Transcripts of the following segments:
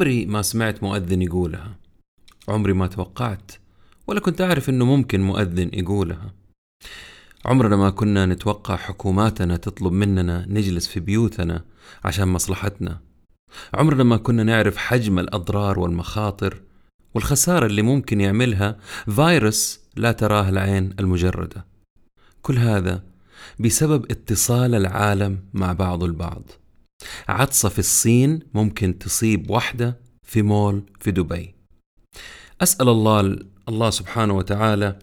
عمري ما سمعت مؤذن يقولها. عمري ما توقعت ولا كنت أعرف أنه ممكن مؤذن يقولها. عمرنا ما كنا نتوقع حكوماتنا تطلب مننا نجلس في بيوتنا عشان مصلحتنا. عمرنا ما كنا نعرف حجم الأضرار والمخاطر والخسارة اللي ممكن يعملها فيروس لا تراه العين المجردة. كل هذا بسبب اتصال العالم مع بعض البعض. عطسة في الصين ممكن تصيب واحدة في مول في دبي. أسأل الله الله سبحانه وتعالى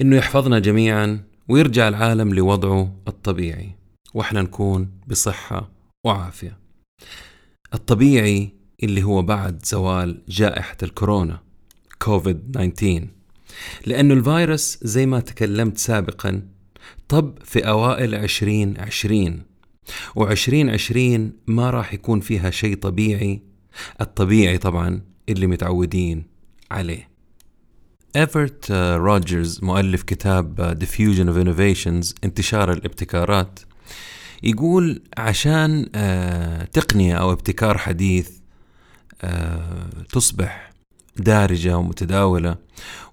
إنه يحفظنا جميعا ويرجع العالم لوضعه الطبيعي. وإحنا نكون بصحة وعافية. الطبيعي اللي هو بعد زوال جائحة الكورونا كوفيد 19 لأنه الفيروس زي ما تكلمت سابقا طب في أوائل 2020 و2020 ما راح يكون فيها شيء طبيعي. الطبيعي طبعا اللي متعودين عليه. إيفرت روجرز مؤلف كتاب Diffusion of Innovations انتشار الابتكارات يقول عشان تقنية أو ابتكار حديث تصبح دارجة ومتداولة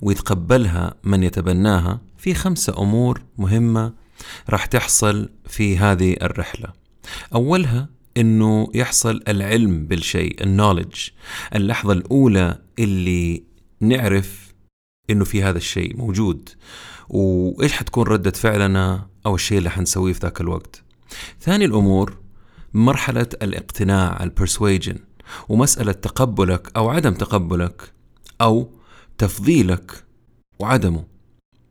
ويتقبلها من يتبناها في خمسة أمور مهمة راح تحصل في هذه الرحلة. أولها أنه يحصل العلم بالشيء النولج اللحظة الأولى اللي نعرف أنه في هذا الشيء موجود. وإيش حتكون ردة فعلنا؟ أو الشيء اللي حنسويه في ذاك الوقت. ثاني الأمور مرحلة الاقتناع البرسويجن ومسألة تقبلك أو عدم تقبلك أو تفضيلك وعدمه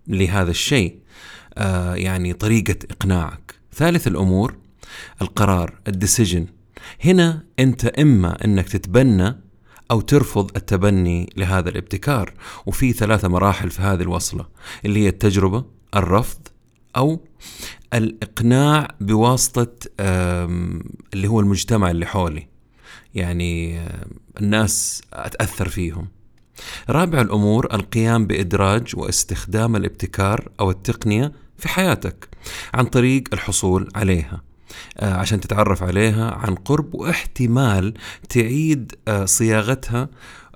لهذا الشيء. يعني طريقة إقناعك. ثالث الأمور القرار الديسيجن. هنا أنت إما أنك تتبنى أو ترفض التبني لهذا الابتكار. وفي ثلاثة مراحل في هذه الوصلة اللي هي التجربة الرفض أو الإقناع بواسطة اللي هو المجتمع اللي حولي. يعني الناس أتأثر فيهم. رابع الأمور القيام بإدراج واستخدام الابتكار أو التقنية في حياتك عن طريق الحصول عليها. عشان تتعرف عليها عن قرب واحتمال تعيد صياغتها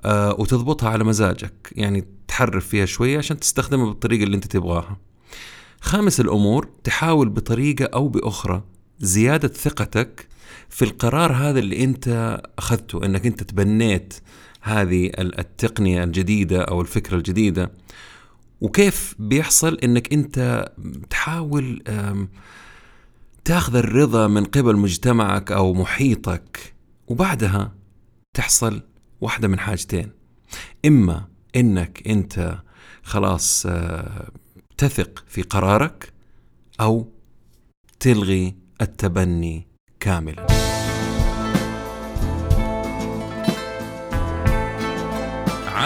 وتضبطها على مزاجك. يعني تحرف فيها شوية عشان تستخدمها بالطريقة اللي انت تبغاها. خامس الأمور تحاول بطريقة أو بأخرى زيادة ثقتك في القرار هذا اللي انت أخذته إنك انت تبنيت هذه التقنية الجديدة أو الفكرة الجديدة. وكيف بيحصل إنك أنت تحاول تاخذ الرضا من قبل مجتمعك أو محيطك وبعدها تحصل واحدة من حاجتين. إما إنك أنت خلاص تثق في قرارك أو تلغي التبني كاملا.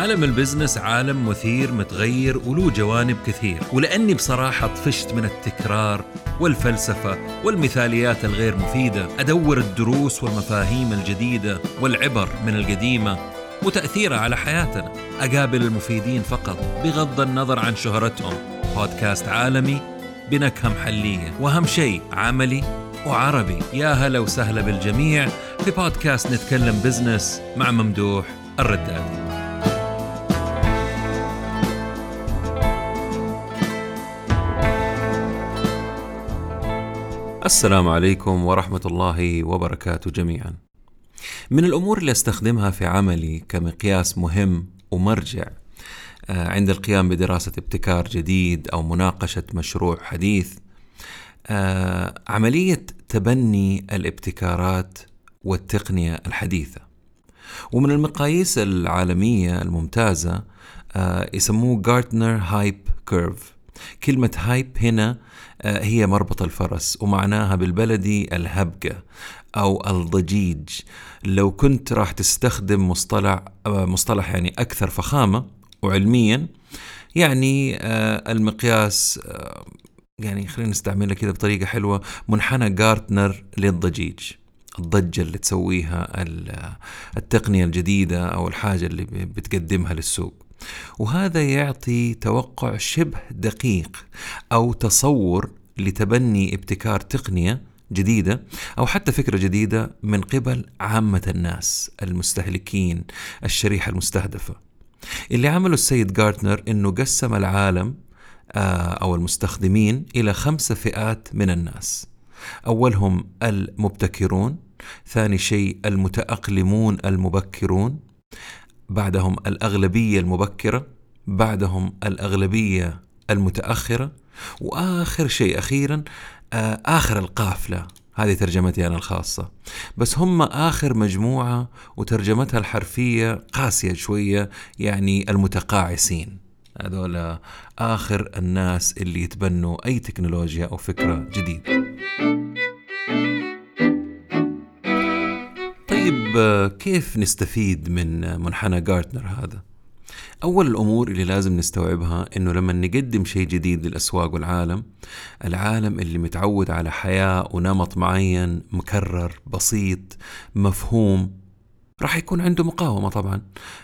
عالم البزنس عالم مثير متغير وله جوانب كثير. ولأني بصراحة طفشت من التكرار والفلسفة والمثاليات الغير مفيدة. أدور الدروس والمفاهيم الجديدة والعبر من القديمة وتأثيرها على حياتنا. أقابل المفيدين فقط بغض النظر عن شهرتهم. بودكاست عالمي بنكهة محلية. وأهم شيء عملي وعربي. يا هلا وسهلا بالجميع. في بودكاست نتكلم بزنس مع ممدوح الردادي السلام عليكم ورحمة الله وبركاته جميعا. من الأمور اللي أستخدمها في عملي كمقياس مهم ومرجع عند القيام بدراسة ابتكار جديد أو مناقشة مشروع حديث عملية تبني الابتكارات والتقنية الحديثة. ومن المقاييس العالمية الممتازة يسموه Gartner hype curve. كلمة hype هنا هي مربط الفرس ومعناها بالبلدي الهبقة أو الضجيج. لو كنت راح تستخدم مصطلح مصطلح يعني أكثر فخامة وعلميا يعني المقياس يعني خلينا نستعملها كذا بطريقة حلوة منحنى جارتنر للضجيج الضجة اللي تسويها التقنية الجديدة أو الحاجة اللي بتقدمها للسوق. وهذا يعطي توقع شبه دقيق أو تصور لتبني ابتكار تقنية جديدة أو حتى فكرة جديدة من قبل عامة الناس المستهلكين الشريحة المستهدفة. اللي عمله السيد جارتنر أنه قسم العالم آه، أو المستخدمين إلى خمسة فئات من الناس. أولهم المبتكرون ثاني شيء المتأقلمون المبكرون بعدهم الأغلبية المبكرة بعدهم الأغلبية المتأخرة وآخر شيء أخيرا آه، آخر القافلة. هذه ترجمتي أنا الخاصة. بس هم آخر مجموعة وترجمتها الحرفية قاسية شوية يعني المتقاعسين. هذول آخر الناس اللي يتبنوا أي تكنولوجيا أو فكرة جديدة. طيب آه، كيف نستفيد من منحنى جارتنر هذا؟ أول الأمور اللي لازم نستوعبها إنه لما نقدم شيء جديد للأسواق والعالم العالم اللي متعود على حياة ونمط معين مكرر بسيط مفهوم راح يكون عنده مقاومة طبعا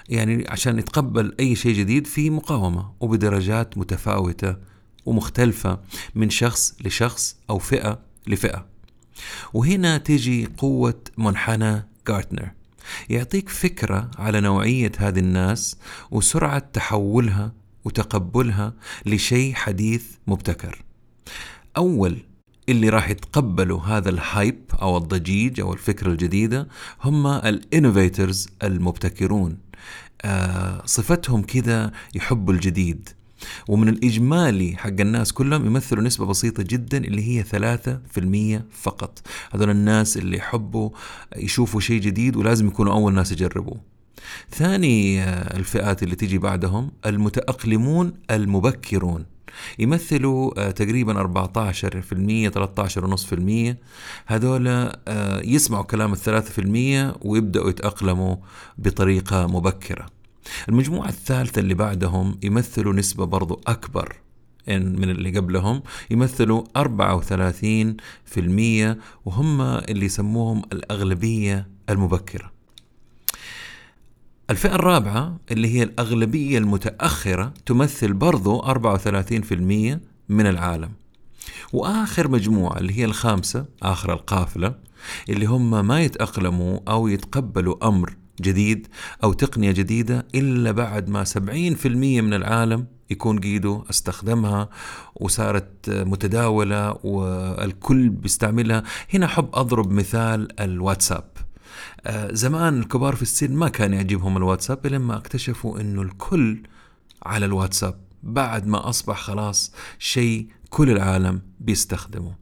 يعني عشان يتقبل أي شيء جديد في مقاومة وبدرجات متفاوتة ومختلفة من شخص لشخص أو فئة لفئة وهنا تيجي قوة منحنى جارتنر يعطيك فكرة على نوعية هذه الناس وسرعة تحولها وتقبلها لشيء حديث مبتكر. أول اللي راح يتقبلوا هذا ال hype أو الضجيج أو الفكرة الجديدة هم ال innovators المبتكرون. آه صفتهم كذا يحبوا الجديد ومن الإجمالي حق الناس كلهم يمثلوا نسبة بسيطة جدا اللي هي ثلاثة في المية فقط. هذول الناس اللي يحبوا يشوفوا شيء جديد ولازم يكونوا أول ناس يجربوه. ثاني آه، الفئات اللي تيجي بعدهم المتأقلمون المبكرون. يمثلوا آه، تقريبا 14% 13.5% هذول آه، يسمعوا كلام الثلاثة في المية ويبدأوا يتأقلموا بطريقة مبكرة. المجموعة الثالثة اللي بعدهم يمثلوا نسبة برضو أكبر من اللي قبلهم يمثلوا 34% وهم اللي يسموهم الأغلبية المبكرة. الفئة الرابعة اللي هي الأغلبية المتأخرة تمثل برضو 34% من العالم. وآخر مجموعة اللي هي الخامسة آخر القافلة اللي هم ما يتأقلموا أو يتقبلوا أمر جديد أو تقنية جديدة إلا بعد ما 70% من العالم يكون قيده استخدمها وصارت متداولة والكل بيستعملها. هنا أحب أضرب مثال الواتساب. آه، زمان الكبار في السن ما كان يعجبهم الواتساب لما اكتشفوا إنه الكل على الواتساب. بعد ما أصبح خلاص شيء كل العالم بيستخدمه.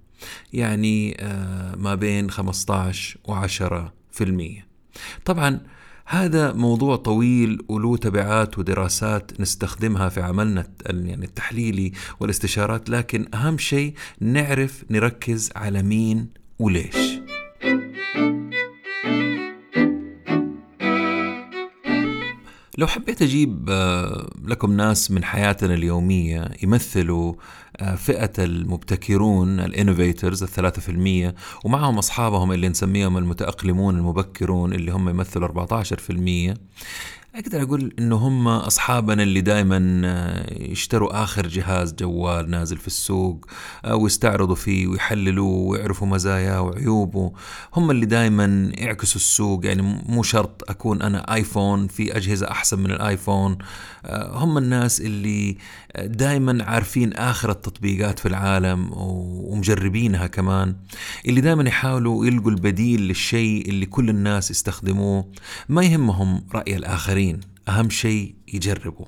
يعني آه، ما بين 15 و10 في المية. طبعا هذا موضوع طويل وله تبعات ودراسات نستخدمها في عملنا يعني التحليلي والاستشارات لكن أهم شيء نعرف نركز على مين وليش. لو حبيت أجيب آه، لكم ناس من حياتنا اليومية يمثلوا آه، فئة المبتكرون الإنوفيترز الثلاثة في المية ومعهم أصحابهم اللي نسميهم المتأقلمون المبكرون اللي هم يمثلوا 14 في المية. أقدر أقول إنه هم أصحابنا اللي دائما آه، يشتروا آخر جهاز جوال نازل في السوق آه، ويستعرضوا فيه ويحللوه ويعرفوا مزاياه وعيوبه. هم اللي دائما يعكسوا السوق يعني مو شرط أكون أنا آيفون في أجهزة أحسن من الآيفون. آه، هم الناس اللي دائما عارفين آخر التطبيقات في العالم ومجربينها كمان. اللي دائما يحاولوا يلقوا البديل للشيء اللي كل الناس يستخدموه. ما يهمهم رأي الآخرين. الآخرين أهم شيء يجربوا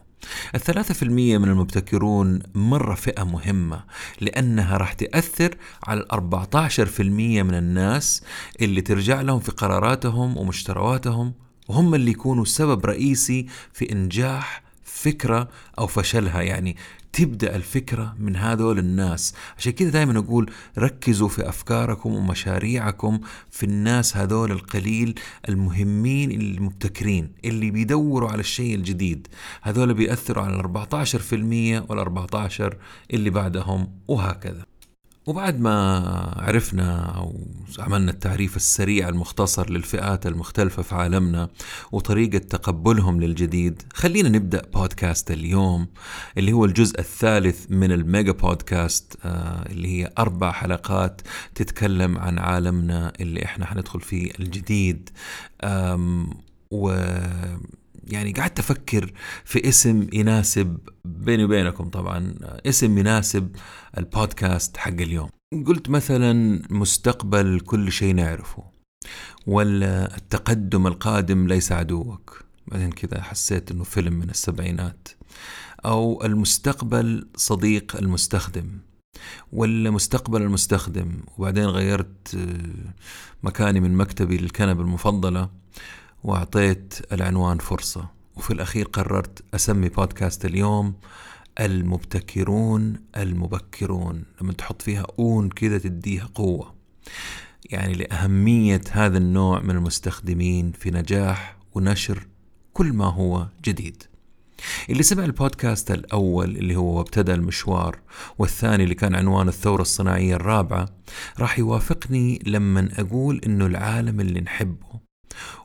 الثلاثة في المية من المبتكرون مرة فئة مهمة لأنها راح تأثر على الأربعة عشر في المية من الناس اللي ترجع لهم في قراراتهم ومشترواتهم وهم اللي يكونوا سبب رئيسي في إنجاح فكرة أو فشلها. يعني تبدأ الفكرة من هذول الناس. عشان كذا دائما أقول ركزوا في أفكاركم ومشاريعكم في الناس هذول القليل المهمين المبتكرين اللي بيدوروا على الشيء الجديد. هذول بيأثروا على ال 14% وال 14 اللي بعدهم وهكذا. وبعد ما عرفنا أو عملنا التعريف السريع المختصر للفئات المختلفة في عالمنا وطريقة تقبلهم للجديد خلينا نبدأ بودكاست اليوم اللي هو الجزء الثالث من الميجا بودكاست آه اللي هي أربع حلقات تتكلم عن عالمنا اللي إحنا حندخل فيه الجديد. و يعني قعدت أفكر في اسم يناسب بيني وبينكم طبعا اسم يناسب البودكاست حق اليوم. قلت مثلا مستقبل كل شيء نعرفه ولا التقدم القادم ليس عدوك؟ بعدين كذا حسيت إنه فيلم من السبعينات. أو المستقبل صديق المستخدم ولا مستقبل المستخدم؟ وبعدين غيرت مكاني من مكتبي للكنبة المفضلة. وأعطيت العنوان فرصة. وفي الأخير قررت أسمي بودكاست اليوم المبتكرون المبكرون. لما تحط فيها أون كذا تديها قوة. يعني لأهمية هذا النوع من المستخدمين في نجاح ونشر كل ما هو جديد. اللي سمع البودكاست الأول اللي هو وابتدى المشوار والثاني اللي كان عنوان الثورة الصناعية الرابعة راح يوافقني لما أقول إنه العالم اللي نحبه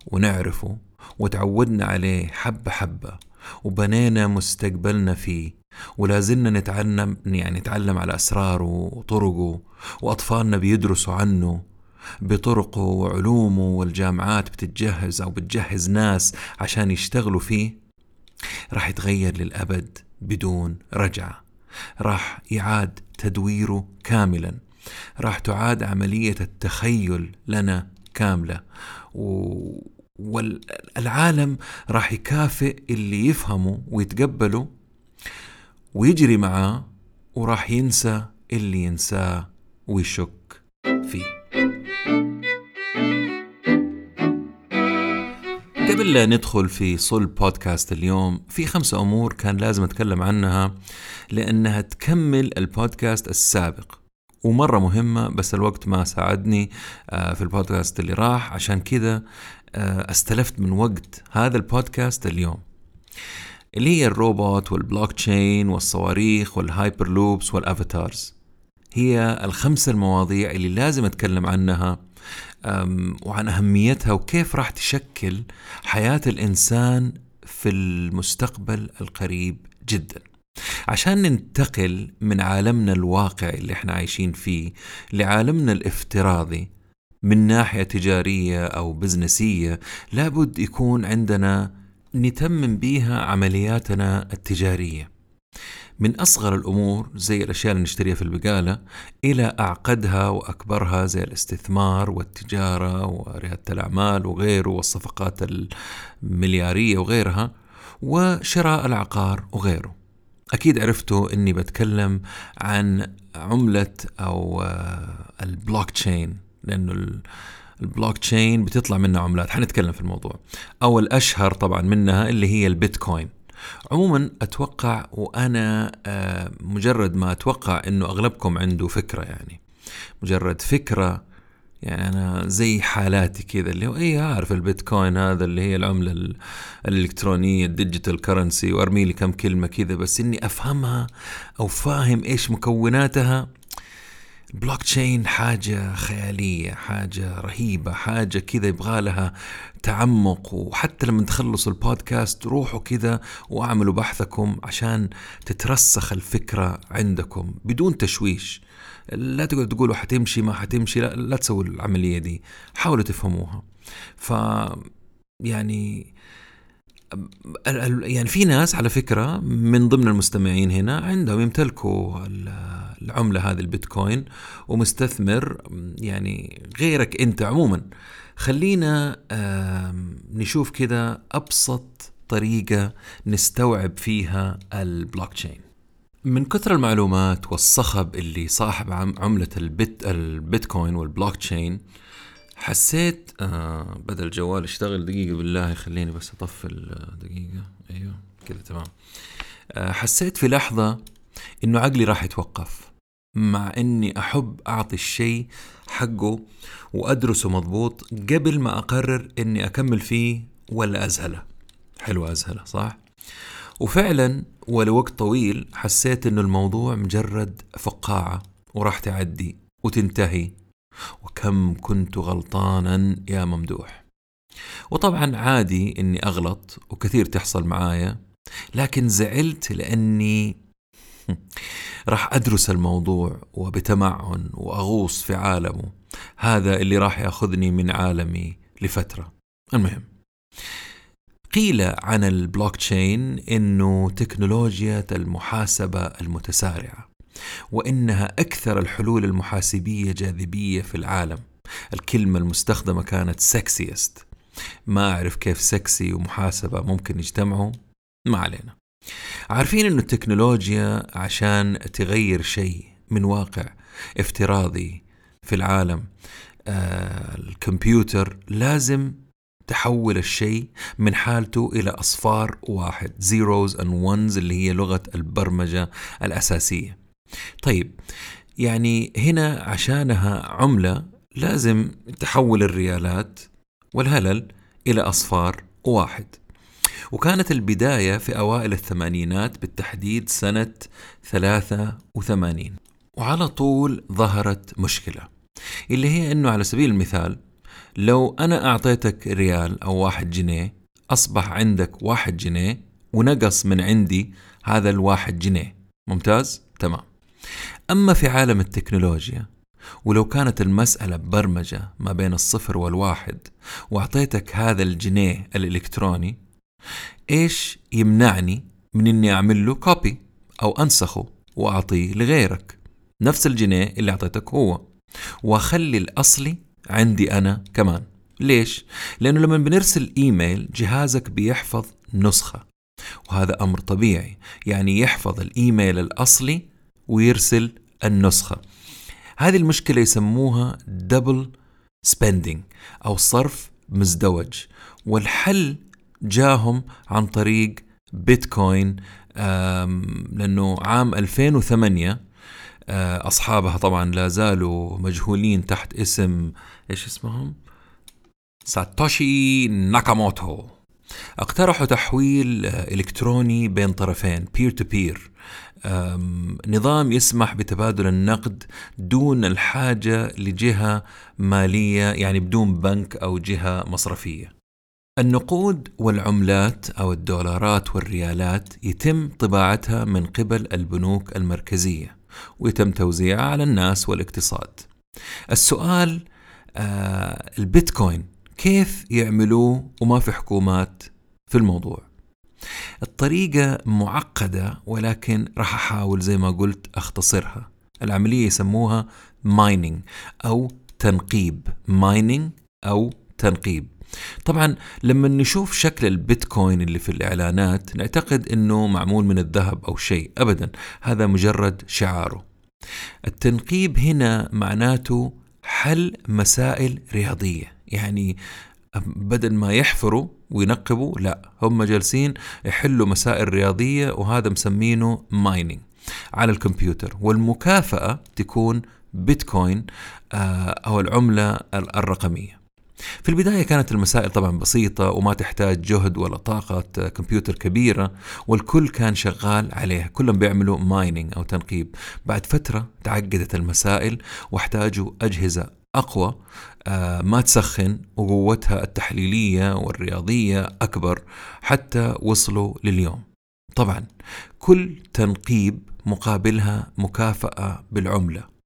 ونعرفه وتعودنا عليه حبة حبة وبنينا مستقبلنا فيه ولازلنا نتعلم يعني نتعلم على أسراره وطرقه وأطفالنا بيدرسوا عنه بطرقه وعلومه والجامعات بتتجهز أو بتجهز ناس عشان يشتغلوا فيه. راح يتغير للأبد بدون رجعة. راح يعاد تدويره كاملا. راح تعاد عملية التخيل لنا كاملة. و... والعالم راح يكافئ اللي يفهمه ويتقبله ويجري معاه وراح ينسى اللي ينساه ويشك فيه. قبل لا ندخل في صلب بودكاست اليوم في خمسة أمور كان لازم أتكلم عنها لأنها تكمل البودكاست السابق. ومرة مهمة بس الوقت ما ساعدني آه، في البودكاست اللي راح. عشان كذا آه، استلفت من وقت هذا البودكاست اليوم. اللي هي الروبوت والبلوك تشين والصواريخ وال hyperloops وال avatars. هي الخمسة المواضيع اللي لازم أتكلم عنها وعن أهميتها وكيف راح تشكل حياة الإنسان في المستقبل القريب جدا. عشان ننتقل من عالمنا الواقعي اللي إحنا عايشين فيه لعالمنا الافتراضي من ناحية تجارية أو بزنسية لابد يكون عندنا نتمم بيها عملياتنا التجارية. من أصغر الأمور زي الأشياء اللي نشتريها في البقالة إلى أعقدها وأكبرها زي الاستثمار والتجارة وريادة الأعمال وغيره والصفقات المليارية وغيرها وشراء العقار وغيره. أكيد عرفتوا أني بتكلم عن عملة أو آه، البلوك تشين لأنه البلوك تشين بتطلع منها عملات. حنتكلم في الموضوع. أو الأشهر طبعا منها اللي هي البيتكوين. عموما أتوقع وأنا آه، مجرد ما أتوقع أنه أغلبكم عنده فكرة يعني. مجرد فكرة يعني أنا زي حالاتي كذا اللي هو اي أعرف البيتكوين هذا اللي هي العملة الإلكترونية ال digital currency وأرمي لي كم كلمة كذا بس إني أفهمها أو فاهم إيش مكوناتها. البلوك تشين حاجة خيالية حاجة رهيبة حاجة كذا يبغى لها تعمق. وحتى لما تخلصوا البودكاست روحوا كذا واعملوا بحثكم عشان تترسخ الفكرة عندكم بدون تشويش. لا تقعدوا تقولوا حتمشي ما حتمشي لا, لا تسووا العملية دي. حاولوا تفهموها. ف يعني يعني في ناس على فكرة من ضمن المستمعين هنا عندهم يمتلكوا العملة هذه البيتكوين ومستثمر يعني غيرك أنت عموما. خلينا نشوف كده أبسط طريقة نستوعب فيها البلوك تشين من كثر المعلومات والصخب اللي صاحب عملة البيت البيتكوين والبلوك تشين حسيت آه بدل الجوال يشتغل دقيقة بالله خليني بس أطفي دقيقة. أيوه كذا تمام. آه حسيت في لحظة إنه عقلي راح يتوقف مع إني أحب أعطي الشيء حقه وأدرسه مضبوط قبل ما أقرر إني أكمل فيه ولا أزهله. حلو أزهله صح؟ وفعلا ولوقت طويل حسيت إنه الموضوع مجرد فقاعة وراح تعدي وتنتهي. وكم كنت غلطانا يا ممدوح. وطبعا عادي إني أغلط وكثير تحصل معايا لكن زعلت لأني راح أدرس الموضوع وبتمعن وأغوص في عالمه. هذا اللي راح ياخذني من عالمي لفترة. المهم قيل عن البلوك تشين إنه تكنولوجيا المحاسبة المتسارعة وإنها أكثر الحلول المحاسبية جاذبية في العالم. الكلمة المستخدمة كانت sexiest ما أعرف كيف سكسي ومحاسبة ممكن يجتمعوا. ما علينا. عارفين إنه التكنولوجيا عشان تغير شيء من واقع افتراضي في العالم آه الكمبيوتر لازم تحول الشيء من حالته إلى أصفار واحد zeros and ones اللي هي لغة البرمجة الأساسية. طيب يعني هنا عشانها عملة لازم تحول الريالات والهلل إلى أصفار واحد. وكانت البداية في أوائل الثمانينات بالتحديد سنة 83 وعلى طول ظهرت مشكلة اللي هي أنه على سبيل المثال لو أنا أعطيتك ريال أو واحد جنيه أصبح عندك واحد جنيه ونقص من عندي هذا الواحد جنيه. ممتاز؟ تمام. أما في عالم التكنولوجيا ولو كانت المسألة برمجة ما بين الصفر والواحد وأعطيتك هذا الجنيه الإلكتروني إيش يمنعني من إني أعمل له كوبي أو أنسخه وأعطيه لغيرك؟ نفس الجنيه اللي أعطيتك هو. وأخلي الأصلي عندي أنا كمان. ليش؟ لأنه لما بنرسل إيميل جهازك بيحفظ نسخة وهذا أمر طبيعي. يعني يحفظ الإيميل الأصلي ويرسل النسخة. هذه المشكلة يسموها double spending أو صرف مزدوج. والحل جاهم عن طريق بيتكوين لأنه عام 2008 آه، أصحابها طبعا لا زالوا مجهولين تحت اسم إيش اسمهم؟ ساتوشي ناكاموتو. اقترحوا تحويل آه، إلكتروني بين طرفين peer to peer نظام يسمح بتبادل النقد دون الحاجة لجهة مالية يعني بدون بنك أو جهة مصرفية. النقود والعملات أو الدولارات والريالات يتم طباعتها من قبل البنوك المركزية. ويتم توزيعها على الناس والاقتصاد. السؤال آه البيتكوين كيف يعملوه وما في حكومات في الموضوع؟ الطريقة معقدة ولكن راح أحاول زي ما قلت أختصرها. العملية يسموها mining أو تنقيب. mining أو تنقيب. طبعا لما نشوف شكل البيتكوين اللي في الإعلانات نعتقد أنه معمول من الذهب أو شيء أبدا. هذا مجرد شعاره. التنقيب هنا معناته حل مسائل رياضية. يعني بدل ما يحفروا وينقبوا لا هم جالسين يحلوا مسائل رياضية وهذا مسمينه مايننج على الكمبيوتر. والمكافأة تكون بيتكوين آه، أو العملة الرقمية. في البداية كانت المسائل طبعا بسيطة وما تحتاج جهد ولا طاقة كمبيوتر كبيرة والكل كان شغال عليها. كلهم بيعملوا مايننج أو تنقيب. بعد فترة تعقدت المسائل واحتاجوا أجهزة أقوى آه، ما تسخن وقوتها التحليلية والرياضية أكبر حتى وصلوا لليوم. طبعا كل تنقيب مقابلها مكافأة بالعملة.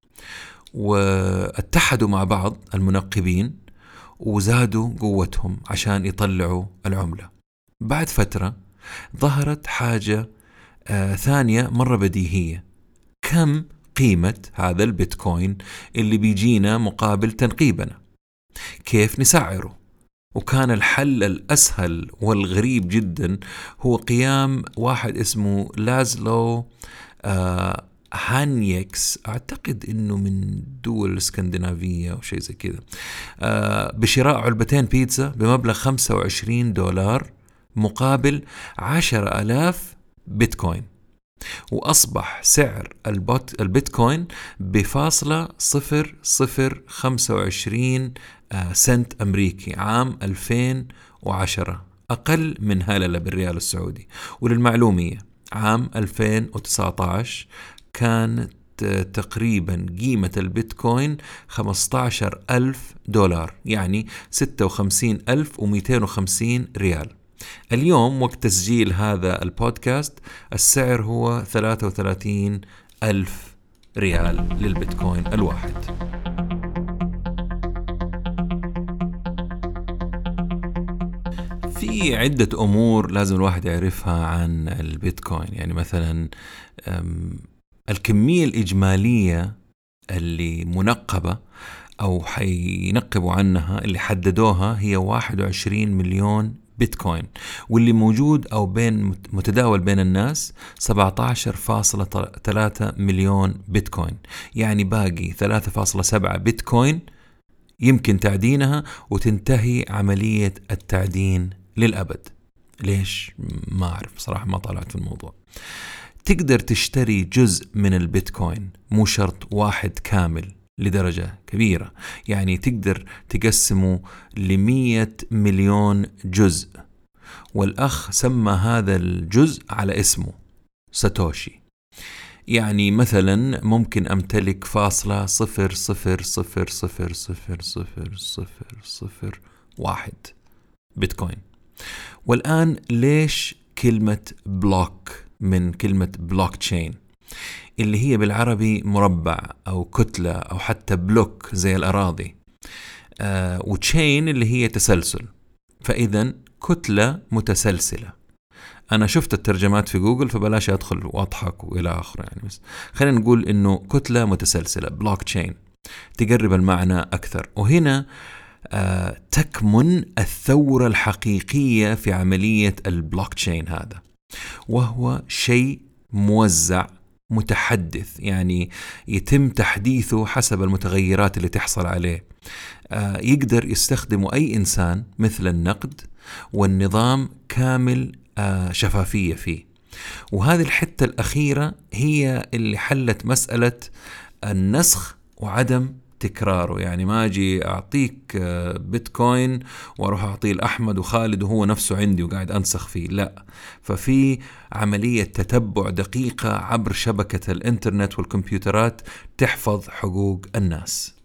واتحدوا مع بعض المنقبين وزادوا قوتهم عشان يطلعوا العملة. بعد فترة ظهرت حاجة آه ثانية مرة بديهية. كم قيمة هذا البيتكوين اللي بيجينا مقابل تنقيبنا؟ كيف نسعره؟ وكان الحل الأسهل والغريب جدا هو قيام واحد اسمه لازلو آه هانيكس أعتقد إنه من دول الاسكندنافيه أو شيء زي كذا. آه بشراء علبتين بيتزا بمبلغ 25 دولار مقابل 10000 بيتكوين. وأصبح سعر البوت البيتكوين بفاصلة صفر صفر خمسة وعشرين آه، سنت أمريكي عام 2010 أقل من هللة بالريال السعودي. وللمعلومية عام 2019 كان تقريبا قيمة البيتكوين 15 ألف دولار يعني 56 ألف و250 ريال. اليوم وقت تسجيل هذا البودكاست السعر هو 33 ألف ريال للبيتكوين الواحد. في عدة أمور لازم الواحد يعرفها عن البيتكوين يعني مثلا الكمية الإجمالية اللي منقبة أو حينقبوا عنها اللي حددوها هي 21 مليون بيتكوين واللي موجود أو بين متداول بين الناس 17.3 مليون بيتكوين. يعني باقي 3.7 بيتكوين يمكن تعدينها وتنتهي عملية التعدين للأبد. ليش؟ ما أعرف صراحة ما طلعت في الموضوع. تقدر تشتري جزء من البيتكوين مو شرط واحد كامل لدرجة كبيرة. يعني تقدر تقسمه لمية مليون جزء. والأخ سمى هذا الجزء على اسمه ساتوشي. يعني مثلا ممكن أمتلك فاصلة صفر صفر صفر صفر صفر صفر صفر صفر واحد بيتكوين. والآن ليش كلمة block؟ من كلمة بلوك تشين اللي هي بالعربي مربع أو كتلة أو حتى block زي الأراضي. آه و chain اللي هي تسلسل. فإذا كتلة متسلسلة. أنا شفت الترجمات في جوجل فبلاش أدخل وأضحك وإلى آخره يعني بس. خلينا نقول إنه كتلة متسلسلة بلوك تشين تقرب المعنى أكثر. وهنا آه تكمن الثورة الحقيقية في عملية البلوك تشين هذا. وهو شيء موزع متحدث يعني يتم تحديثه حسب المتغيرات اللي تحصل عليه. آه، يقدر يستخدمه أي إنسان مثل النقد والنظام كامل آه، شفافية فيه. وهذه الحتة الأخيرة هي اللي حلت مسألة النسخ وعدم تكراره. يعني ما أجي أعطيك آه، بيتكوين وأروح أعطيه لأحمد وخالد وهو نفسه عندي وقاعد أنسخ فيه. لا ففي عملية تتبع دقيقة عبر شبكة الإنترنت والكمبيوترات تحفظ حقوق الناس.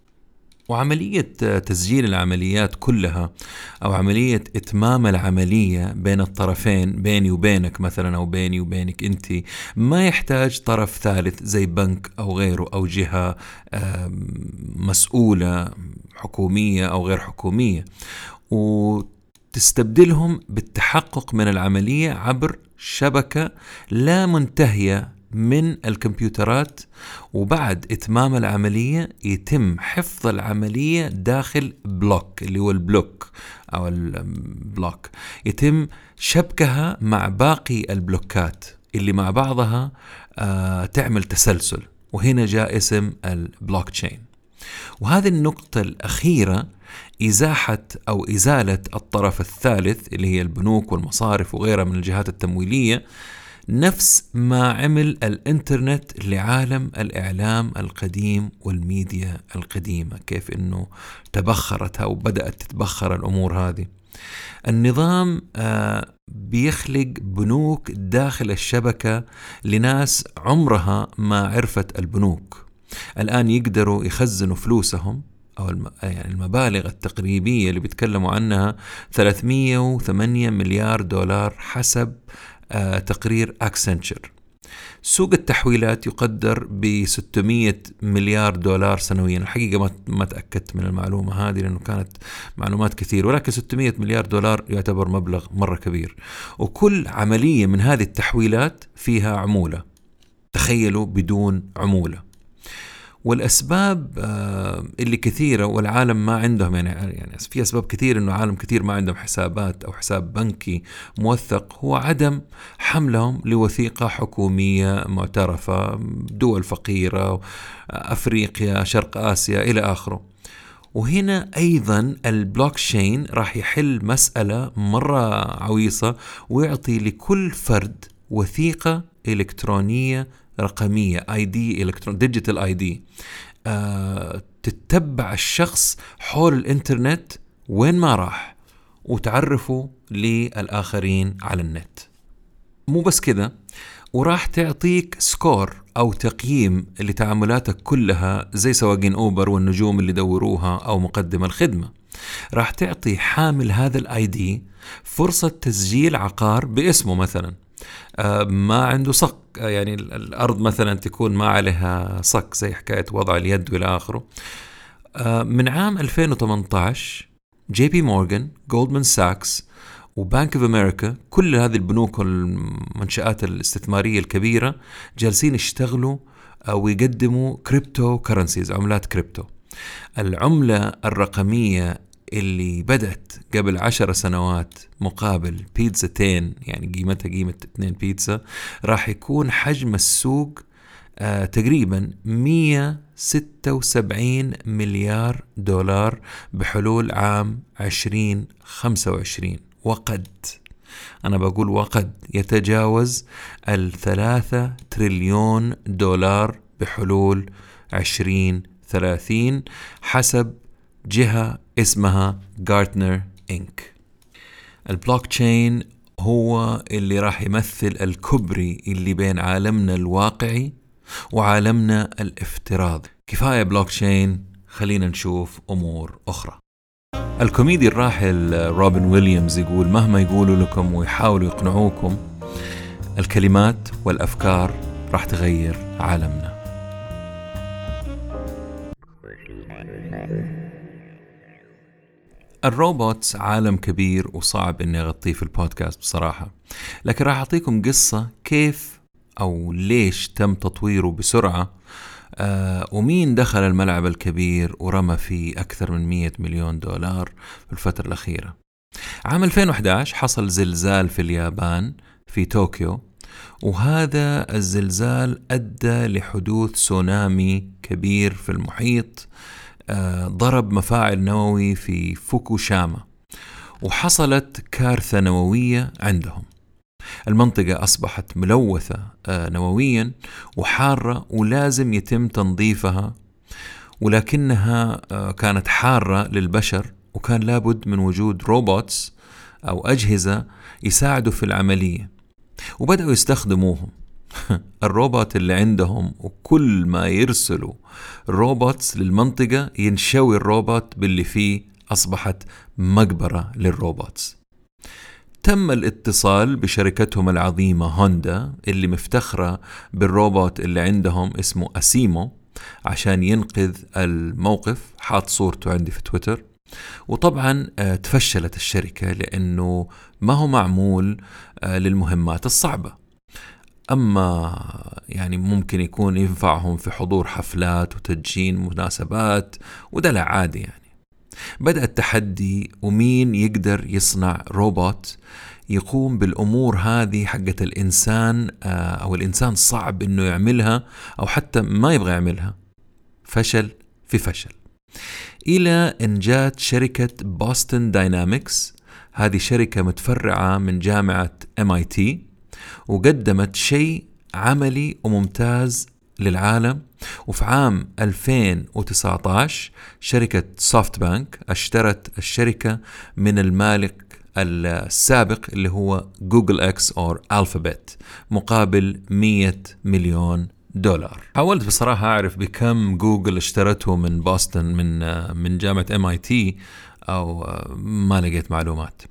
وعملية تسجيل العمليات كلها أو عملية إتمام العملية بين الطرفين بيني وبينك مثلا أو بيني وبينك أنت ما يحتاج طرف ثالث زي بنك أو غيره أو جهة مسؤولة حكومية أو غير حكومية. وتستبدلهم بالتحقق من العملية عبر شبكة لا منتهية من الكمبيوترات وبعد إتمام العملية يتم حفظ العملية داخل block اللي هو ال block أو ال block. يتم شبكها مع باقي البلوكات اللي مع بعضها آه تعمل تسلسل. وهنا جاء اسم البلوك تشين وهذه النقطة الأخيرة إزاحة أو إزالة الطرف الثالث اللي هي البنوك والمصارف وغيرها من الجهات التمويلية نفس ما عمل الإنترنت لعالم الإعلام القديم والميديا القديمة، كيف إنه تبخرت أو بدأت تتبخر الأمور هذه. النظام آه، بيخلق بنوك داخل الشبكة لناس عمرها ما عرفت البنوك. الآن يقدروا يخزنوا فلوسهم أو يعني المبالغ التقريبية اللي بيتكلموا عنها 308 مليار دولار حسب تقرير أكسنشر سوق التحويلات يقدر ب 600 مليار دولار سنويا. الحقيقة ما ما تأكدت من المعلومة هذه لأنه كانت معلومات كثير ولكن 600 مليار دولار يعتبر مبلغ مرة كبير. وكل عملية من هذه التحويلات فيها عمولة. تخيلوا بدون عمولة. والأسباب آه، اللي كثيرة والعالم ما عندهم يعني يعني في أسباب كثير إنه عالم كثير ما عندهم حسابات أو حساب بنكي موثق. هو عدم حملهم لوثيقة حكومية معترفة دول فقيرة أفريقيا شرق آسيا إلى آخره. وهنا أيضا البلوك تشين راح يحل مسألة مرة عويصة ويعطي لكل فرد وثيقة إلكترونية رقمية ID electron digital ID تتبع الشخص حول الإنترنت وين ما راح وتعرفه للآخرين على النت. مو بس كذا وراح تعطيك score أو تقييم لتعاملاتك كلها زي سواقين أوبر والنجوم اللي يدوها أو مقدم الخدمة. راح تعطي حامل هذا ال ID فرصة تسجيل عقار باسمه مثلا. آه، ما عنده صك يعني الأرض مثلا تكون ما عليها صك زي حكاية وضع اليد وإلى آخره. آه، من عام 2018 جي بي مورغان جولدمان ساكس و Bank of America كل هذه البنوك والمنشآت الاستثمارية الكبيرة جالسين يشتغلوا ويقدموا cryptocurrencies عملات كريبتو العملة الرقمية اللي بدأت قبل عشر سنوات مقابل بيتزاتين يعني قيمتها قيمة اثنين بيتزا راح يكون حجم السوق آه تقريبا 176 مليار دولار بحلول عام 2025 وقد أنا بقول وقد يتجاوز الثلاثة تريليون دولار بحلول 2030 حسب جهة اسمها جارتنر Inc ال blockchain هو اللي راح يمثل الكبري اللي بين عالمنا الواقعي وعالمنا الافتراضي كفاية بلوك تشين خلينا نشوف أمور أخرى. الكوميدي الراحل روبن ويليامز يقول مهما يقولوا لكم ويحاولوا يقنعوكم الكلمات والأفكار راح تغير عالمنا. ال robots عالم كبير وصعب إني أغطيه في البودكاست بصراحة. لكن راح أعطيكم قصة كيف أو ليش تم تطويره بسرعة آه ومين دخل الملعب الكبير ورمى فيه أكثر من 100 مليون دولار في الفترة الأخيرة. عام 2011 حصل زلزال في اليابان في طوكيو وهذا الزلزال أدى لحدوث تسونامي كبير في المحيط. آه، ضرب مفاعل نووي في فوكوشاما وحصلت كارثة نووية عندهم. المنطقة أصبحت ملوثة آه، نوويا وحارة ولازم يتم تنظيفها ولكنها آه، كانت حارة للبشر وكان لابد من وجود robots أو أجهزة يساعدوا في العملية وبدأوا يستخدموهم. الروبوت اللي عندهم وكل ما يرسلوا robots للمنطقة ينشوي الروبوت باللي فيه أصبحت مقبرة لل robots. تم الاتصال بشركتهم العظيمة هوندا اللي مفتخرة بالروبوت اللي عندهم اسمه أسيمو عشان ينقذ الموقف. حاط صورته عندي في تويتر. وطبعا آه، تفشلت الشركة لأنه ما هو معمول آه، للمهمات الصعبة. أما يعني ممكن يكون ينفعهم في حضور حفلات وتدشين مناسبات ودلع عادي يعني. بدأ التحدي ومين يقدر يصنع روبوت يقوم بالأمور هذه حقت الإنسان آه، أو الإنسان صعب إنه يعملها أو حتى ما يبغى يعملها. فشل في فشل. إلى أن جات شركة Boston Dynamics هذه شركة متفرعة من جامعة MIT وقدمت شيء عملي وممتاز للعالم. وفي عام 2019 شركة SoftBank اشترت الشركة من المالك السابق اللي هو Google X أو Alphabet مقابل 100 مليون دولار. حاولت بصراحة أعرف بكم جوجل اشترته من بوسطن من من جامعة MIT أو ما لقيت معلومات.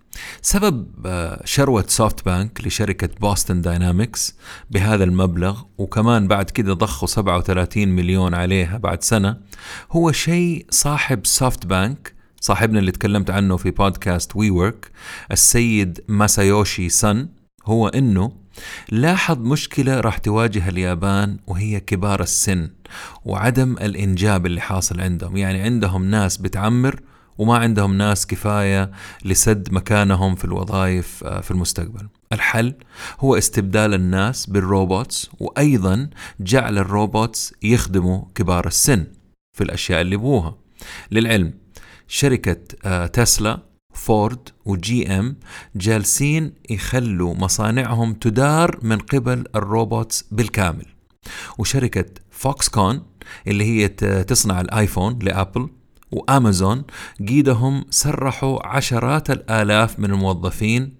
سبب آه، شروة SoftBank لشركة Boston Dynamics بهذا المبلغ وكمان بعد كده ضخوا 37 مليون عليها بعد سنة هو شيء صاحب SoftBank صاحبنا اللي تكلمت عنه في بودكاست WeWork السيد ماسايوشي سن هو إنه لاحظ مشكلة راح تواجه اليابان وهي كبار السن وعدم الإنجاب اللي حاصل عندهم. يعني عندهم ناس بتعمر وما عندهم ناس كفاية لسد مكانهم في الوظائف آه، في المستقبل. الحل هو استبدال الناس بال robots وأيضا جعل ال robots يخدموا كبار السن في الأشياء اللي يبغوها. للعلم شركة آه، Tesla Ford و GM جالسين يخلوا مصانعهم تدار من قبل ال robots بالكامل. وشركة Foxconn اللي هي تصنع ال iPhone ل Apple و Amazon قيدهم سرحوا عشرات الآلاف من الموظفين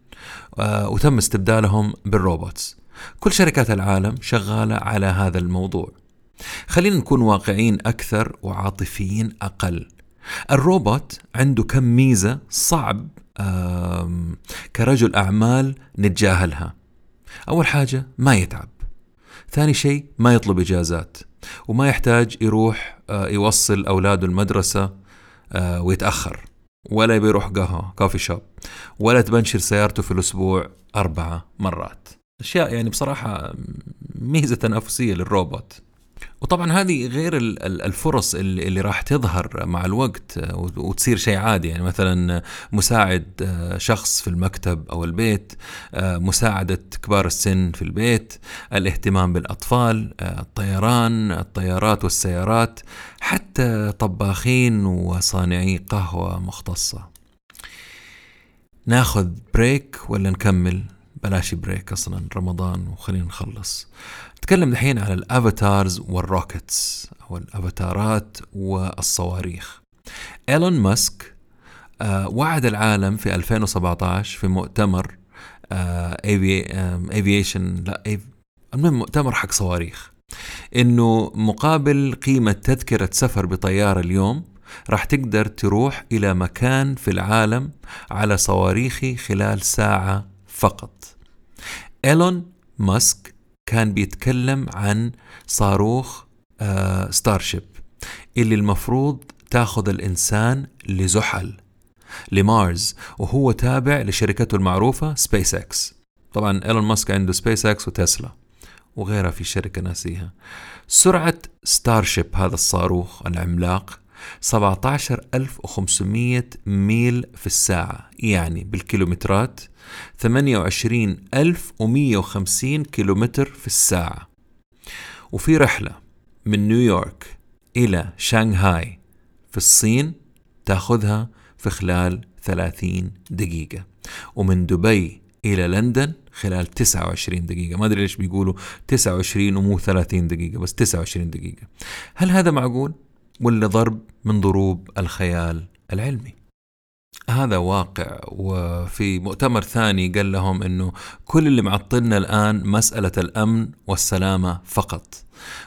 آه، وتم استبدالهم بالروبوتس. كل شركات العالم شغالة على هذا الموضوع. خلينا نكون واقعيين أكثر وعاطفيين أقل. الروبوت عنده كم ميزة صعب كرجل أعمال نتجاهلها. أول حاجة ما يتعب. ثاني شيء ما يطلب إجازات. وما يحتاج يروح آه، يوصل أولاده المدرسة ويتأخر. ولا يبي يروح قهوة كوفي شوب ولا تبنشر سيارته في الأسبوع أربعة مرات. أشياء يعني بصراحة ميزة تنافسية للروبوت. وطبعا هذه غير الفرص اللي راح تظهر مع الوقت وتصير شيء عادي. يعني مثلا مساعد آه، شخص في المكتب أو البيت آه، مساعدة كبار السن في البيت الاهتمام بالأطفال آه، الطيران الطيارات والسيارات حتى طباخين وصانعي قهوة مختصة. ناخذ break ولا نكمل؟ بلاش break أصلا رمضان وخلينا نخلص. نتكلم الحين على ال avatars وال rockets أو الأفاتارات والصواريخ. إيلون ماسك آه وعد العالم في 2017 في مؤتمر آه لا المهم مؤتمر حق صواريخ. إنه مقابل قيمة تذكرة سفر بطيارة اليوم راح تقدر تروح إلى مكان في العالم على صواريخي خلال ساعة فقط. ايلون ماسك كان بيتكلم عن صاروخ آه Starship اللي المفروض تاخذ الإنسان لزحل لمارز وهو تابع لشركته المعروفة سبيس إكس طبعا ايلون ماسك عنده SpaceX و Tesla وغيرها في شركة ناسيها. سرعة Starship هذا الصاروخ العملاق 17500 ميل في الساعة يعني بالكيلومترات 28150 كيلومتر في الساعة. وفي رحلة من نيويورك إلى شانغهاي في الصين تاخذها في خلال 30 دقيقة. ومن دبي إلى لندن خلال 29 دقيقة. ما أدري ليش بيقولوا 29 ومو 30 دقيقة بس 29 دقيقة. هل هذا معقول؟ ولا ضرب من ضروب الخيال العلمي؟ هذا واقع وفي مؤتمر ثاني قال لهم إنه كل اللي معطلنا الآن مسألة الأمن والسلامة فقط.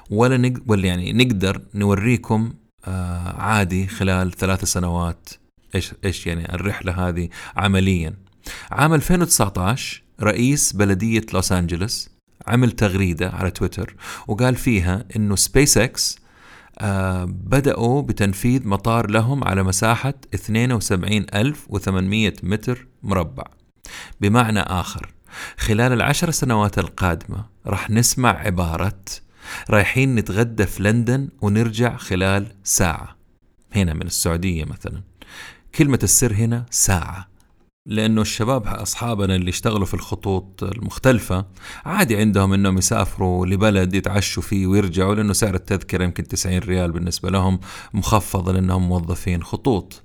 ولا نق... ولا يعني نقدر نوريكم آه عادي خلال ثلاث سنوات إيش إيش يعني الرحلة هذه عمليا. عام 2019 رئيس بلدية لوس أنجلوس عمل تغريدة على تويتر وقال فيها إنه سبيس إكس بدأوا بتنفيذ مطار لهم على مساحة 72800 متر مربع. بمعنى آخر خلال العشر سنوات القادمة راح نسمع عبارة رايحين نتغدى في لندن ونرجع خلال ساعة. هنا من السعودية مثلا. كلمة السر هنا ساعة. لأنه الشباب أصحابنا اللي اشتغلوا في الخطوط المختلفة عادي عندهم إنهم يسافروا لبلد يتعشوا فيه ويرجعوا لأنه سعر التذكرة يمكن 90 ريال بالنسبة لهم مخفضة لأنهم موظفين خطوط.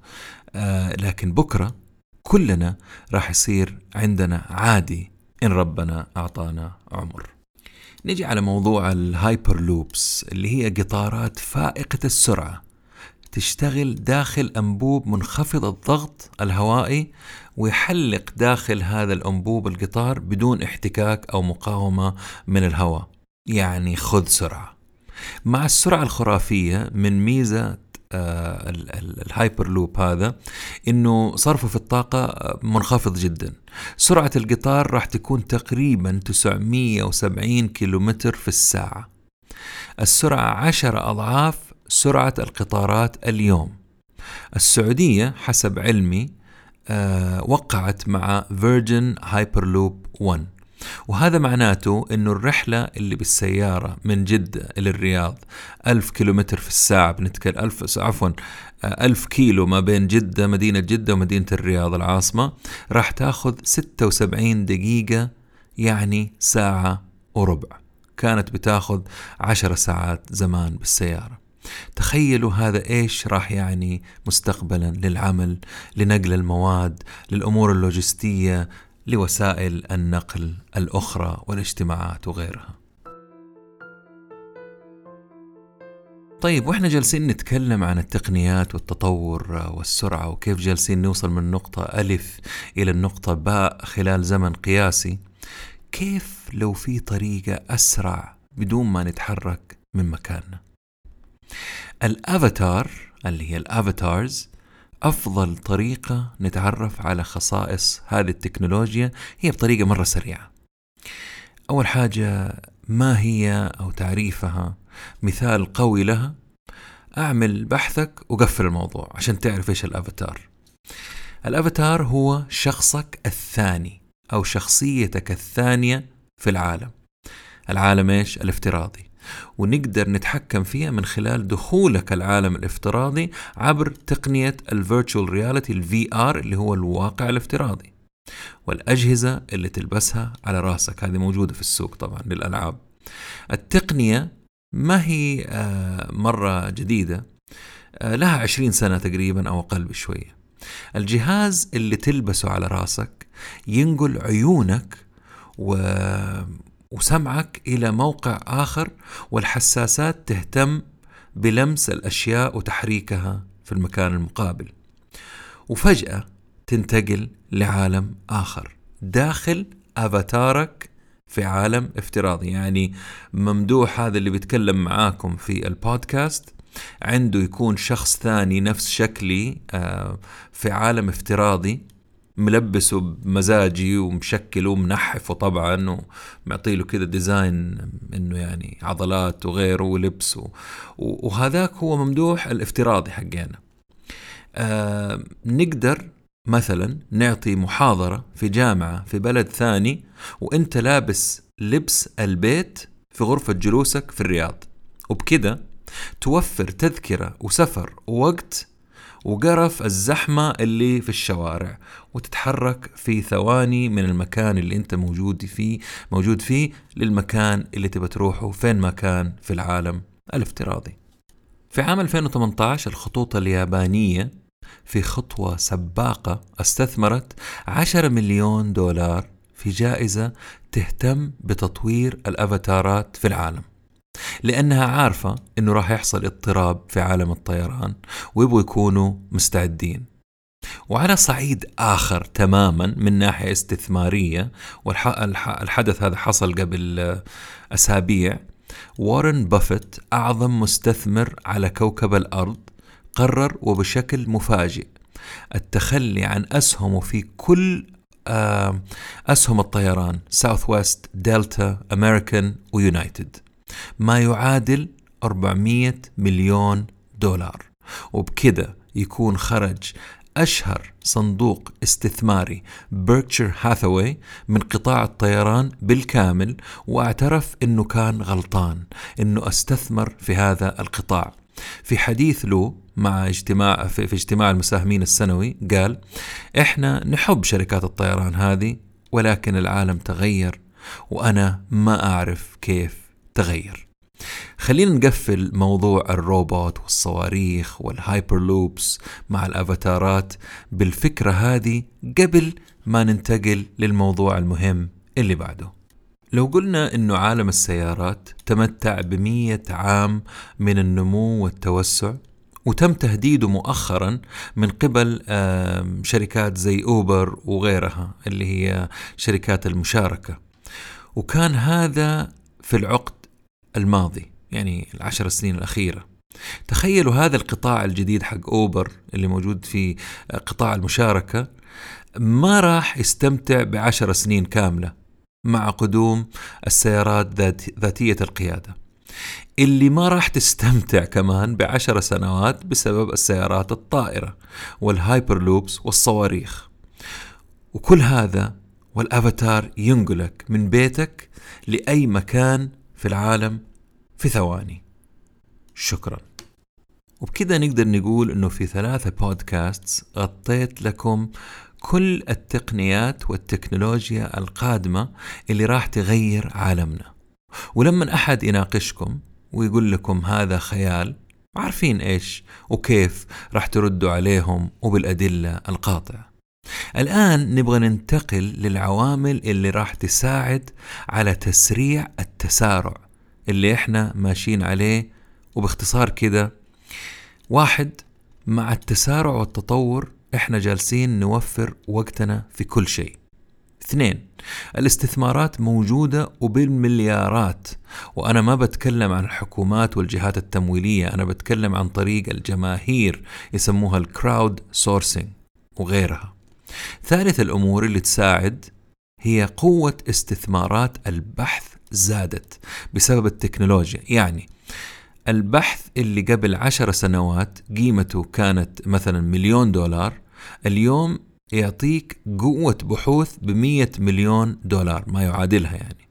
آه لكن بكرة كلنا راح يصير عندنا عادي إن ربنا أعطانا عمر. نجي على موضوع ال hyperloops اللي هي قطارات فائقة السرعة. تشتغل داخل أنبوب منخفض الضغط الهوائي ويحلق داخل هذا الأنبوب القطار بدون احتكاك أو مقاومة من الهواء. يعني خذ سرعة. مع السرعة الخرافية من ميزة آه الهايبر لوب هذا إنه صرفه في الطاقة منخفض جدا. سرعة القطار راح تكون تقريبا 970 كيلومتر في الساعة. السرعة عشر أضعاف سرعة القطارات اليوم. السعودية حسب علمي آه وقعت مع Virgin Hyperloop 1 وهذا معناته إنه الرحلة اللي بالسيارة من جدة إلى الرياض ألف كيلومتر في الساعة بنتكلم ألف عفوا آه، ألف كيلو ما بين جدة مدينة جدة ومدينة الرياض العاصمة راح تاخذ 76 دقيقة يعني ساعة وربع. كانت بتاخذ عشر ساعات زمان بالسيارة. تخيلوا هذا إيش راح يعني مستقبلا للعمل لنقل المواد للأمور اللوجستية لوسائل النقل الأخرى والاجتماعات وغيرها. طيب وإحنا جالسين نتكلم عن التقنيات والتطور والسرعة وكيف جالسين نوصل من نقطة ألف إلى النقطة باء خلال زمن قياسي. كيف لو في طريقة أسرع بدون ما نتحرك من مكاننا؟ الأفاتار اللي هي الأفاتارز أفضل طريقة نتعرف على خصائص هذه التكنولوجيا هي بطريقة مرة سريعة. أول حاجة ما هي أو تعريفها مثال قوي لها؟ أعمل بحثك وقفل الموضوع عشان تعرف إيش ال avatar. ال avatar هو شخصك الثاني أو شخصيتك الثانية في العالم. العالم إيش؟ الافتراضي. ونقدر نتحكم فيها من خلال دخولك العالم الافتراضي عبر تقنية ال virtual reality ال VR اللي هو الواقع الافتراضي. والأجهزة اللي تلبسها على راسك هذه موجودة في السوق طبعا للألعاب. التقنية ما هي آه، مرة جديدة آه، لها عشرين سنة تقريبا أو أقل بشوية. الجهاز اللي تلبسه على راسك ينقل عيونك و وسمعك إلى موقع آخر والحساسات تهتم بلمس الأشياء وتحريكها في المكان المقابل. وفجأة تنتقل لعالم آخر داخل أفاتارك في عالم افتراضي. يعني ممدوح هذا اللي بيتكلم معاكم في البودكاست عنده يكون شخص ثاني نفس شكلي آه، في عالم افتراضي. ملبسه بمزاجي ومشكله ومنحفه طبعا ومعطي له كذا ديزاين إنه يعني عضلات وغيره ولبس وهذاك هو ممدوح الافتراضي حقنا آه نقدر مثلا نعطي محاضرة في جامعة في بلد ثاني وإنت لابس لبس البيت في غرفة جلوسك في الرياض. وبكذا توفر تذكرة وسفر ووقت وقرف الزحمة اللي في الشوارع وتتحرك في ثواني من المكان اللي أنت موجود فيه موجود فيه للمكان اللي تبى تروحه فين ما كان في العالم الافتراضي. في عام 2018 الخطوط اليابانية في خطوة سباقة استثمرت 10 مليون دولار في جائزة تهتم بتطوير الأفاتارات في العالم. لأنها عارفة أنه راح يحصل اضطراب في عالم الطيران ويبغوا يكونوا مستعدين. وعلى صعيد آخر تماما من ناحية استثمارية والحدث هذا حصل قبل أسابيع وارن بافيت أعظم مستثمر على كوكب الأرض قرر وبشكل مفاجئ التخلي عن أسهمه في كل أسهم الطيران ساوث ويست دلتا أمريكان ويونايتد ما يعادل 400 مليون دولار. وبكده يكون خرج أشهر صندوق استثماري بيركشير هاثاواي من قطاع الطيران بالكامل واعترف أنه كان غلطان أنه استثمر في هذا القطاع. في حديث له مع اجتماع في, في اجتماع المساهمين السنوي قال إحنا نحب شركات الطيران هذه ولكن العالم تغير وأنا ما أعرف كيف تغير خلينا نقفل موضوع الروبوت والصواريخ وال hyperloops مع الأفاتارات بالفكرة هذه قبل ما ننتقل للموضوع المهم اللي بعده. لو قلنا إنه عالم السيارات تمتع بمية عام من النمو والتوسع وتم تهديده مؤخرا من قبل شركات زي أوبر وغيرها اللي هي شركات المشاركة. وكان هذا في العقد الماضي يعني العشر سنين الأخيرة. تخيلوا هذا القطاع الجديد حق أوبر اللي موجود في قطاع المشاركة ما راح يستمتع بعشر سنين كاملة مع قدوم السيارات ذات ذاتية القيادة. اللي ما راح تستمتع كمان بعشر سنوات بسبب السيارات الطائرة وال hyperloops والصواريخ. وكل هذا والأفاتار ينقلك من بيتك لأي مكان في العالم في ثواني. شكرا. وبكذا نقدر نقول إنه في ثلاثة بودكاست غطيت لكم كل التقنيات والتكنولوجيا القادمة اللي راح تغير عالمنا. ولما أحد يناقشكم ويقول لكم هذا خيال عارفين إيش وكيف راح تردوا عليهم وبالأدلة القاطعة. الآن نبغى ننتقل للعوامل اللي راح تساعد على تسريع التسارع اللي إحنا ماشيين عليه. وباختصار كده واحد مع التسارع والتطور إحنا جالسين نوفر وقتنا في كل شيء. اثنين الاستثمارات موجودة وبالمليارات. وأنا ما بتكلم عن الحكومات والجهات التمويلية أنا بتكلم عن طريق الجماهير يسموها الكراود سورسينج وغيرها. ثالث الأمور اللي تساعد هي قوة استثمارات البحث زادت بسبب التكنولوجيا. يعني البحث اللي قبل عشر سنوات قيمته كانت مثلا مليون دولار اليوم يعطيك قوة بحوث بمية مليون دولار ما يعادلها يعني.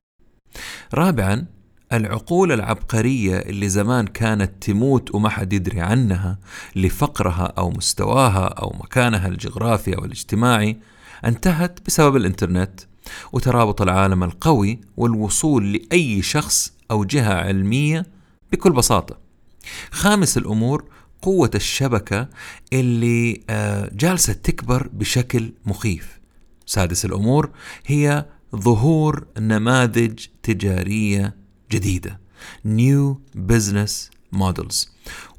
رابعا العقول العبقرية اللي زمان كانت تموت وما حد يدري عنها لفقرها أو مستواها أو مكانها الجغرافي أو الاجتماعي انتهت بسبب الإنترنت وترابط العالم القوي والوصول لأي شخص أو جهة علمية بكل بساطة. خامس الأمور قوة الشبكة اللي آه، جالسة تكبر بشكل مخيف. سادس الأمور هي ظهور نماذج تجارية جديدة. New Business Models.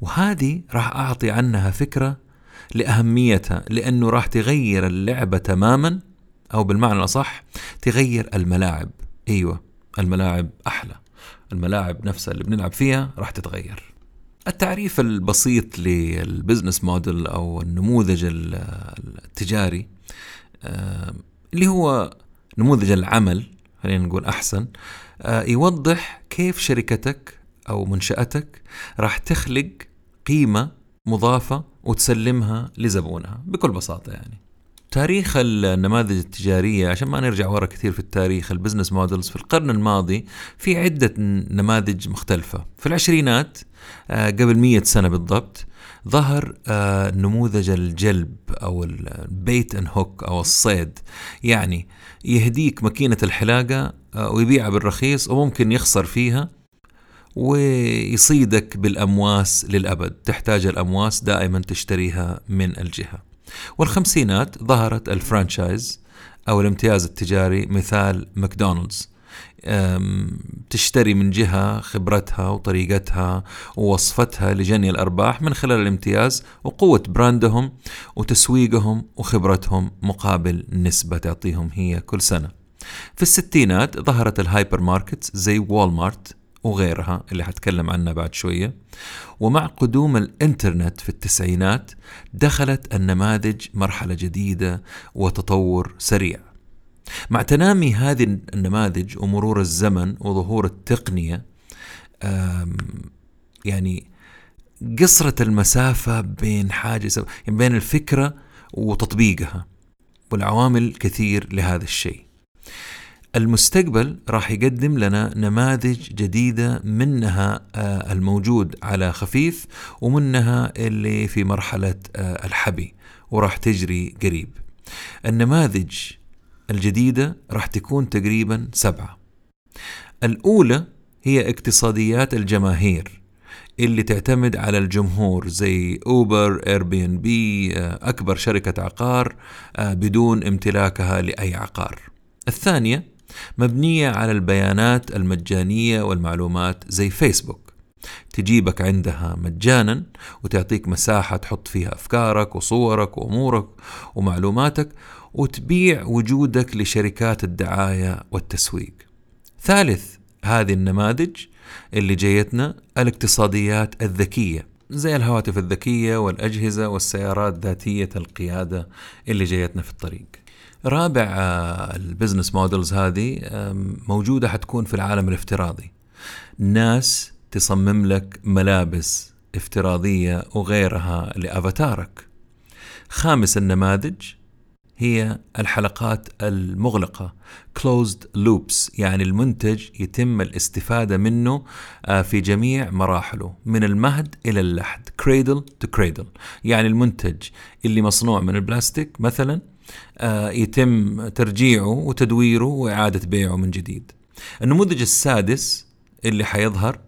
وهذه راح أعطي عنها فكرة لأهميتها لأنه راح تغير اللعبة تماما أو بالمعنى الأصح تغير الملاعب. أيوة الملاعب أحلى. الملاعب نفسها اللي بنلعب فيها راح تتغير. التعريف البسيط للبزنس موديل أو النموذج التجاري آه، اللي هو نموذج العمل خلينا نقول أحسن يوضح كيف شركتك أو منشأتك راح تخلق قيمة مضافة وتسلمها لزبونها بكل بساطة يعني. تاريخ النماذج التجارية عشان ما نرجع ورا كثير في التاريخ ال business models في القرن الماضي في عدة نماذج مختلفة. في العشرينات آه، قبل مية سنة بالضبط ظهر آه، نموذج الجلب أو ال bait and hook أو الصيد. يعني يهديك ماكينة الحلاقة آه، ويبيعها بالرخيص وممكن يخسر فيها ويصيدك بالأمواس للأبد. تحتاج الأمواس دائما تشتريها من الجهة. والخمسينات ظهرت ال franchise أو الامتياز التجاري مثال ماكدونالدز. تشتري من جهة خبرتها وطريقتها ووصفتها لجني الأرباح من خلال الامتياز وقوة brand هم وتسويقهم وخبرتهم مقابل نسبة تعطيهم هي كل سنة. في الستينات ظهرت الهايبر ماركت زي والمارت وغيرها اللي حتكلم عنها بعد شوية. ومع قدوم الإنترنت في التسعينات دخلت النماذج مرحلة جديدة وتطور سريع. مع تنامي هذه النماذج ومرور الزمن وظهور التقنية يعني قصرت المسافة بين حاجة يعني بين الفكرة وتطبيقها والعوامل كثير لهذا الشيء. المستقبل راح يقدم لنا نماذج جديدة منها آه، الموجود على خفيف ومنها اللي في مرحلة آه، الحبي وراح تجري قريب. النماذج الجديدة راح تكون تقريبا سبعة الأولى هي اقتصاديات الجماهير اللي تعتمد على الجمهور زي أوبر Airbnb أكبر شركة عقار آه، بدون امتلاكها لأي عقار. الثانية مبنية على البيانات المجانية والمعلومات زي فيسبوك. تجيبك عندها مجانا وتعطيك مساحة تحط فيها أفكارك وصورك وأمورك ومعلوماتك وتبيع وجودك لشركات الدعاية والتسويق. ثالث هذه النماذج اللي جايتنا الاقتصاديات الذكية زي الهواتف الذكية والأجهزة والسيارات ذاتية القيادة اللي جايتنا في الطريق. رابع آه، ال business models هذه موجودة حتكون في العالم الافتراضي. ناس تصمم لك ملابس افتراضية وغيرها لأفاتارك. خامس النماذج هي الحلقات المغلقة closed loops يعني المنتج يتم الاستفادة منه آه، في جميع مراحله من المهد إلى اللحد cradle to cradle. يعني المنتج اللي مصنوع من البلاستيك مثلا آه، يتم ترجيعه وتدويره وإعادة بيعه من جديد. النموذج السادس اللي حيظهر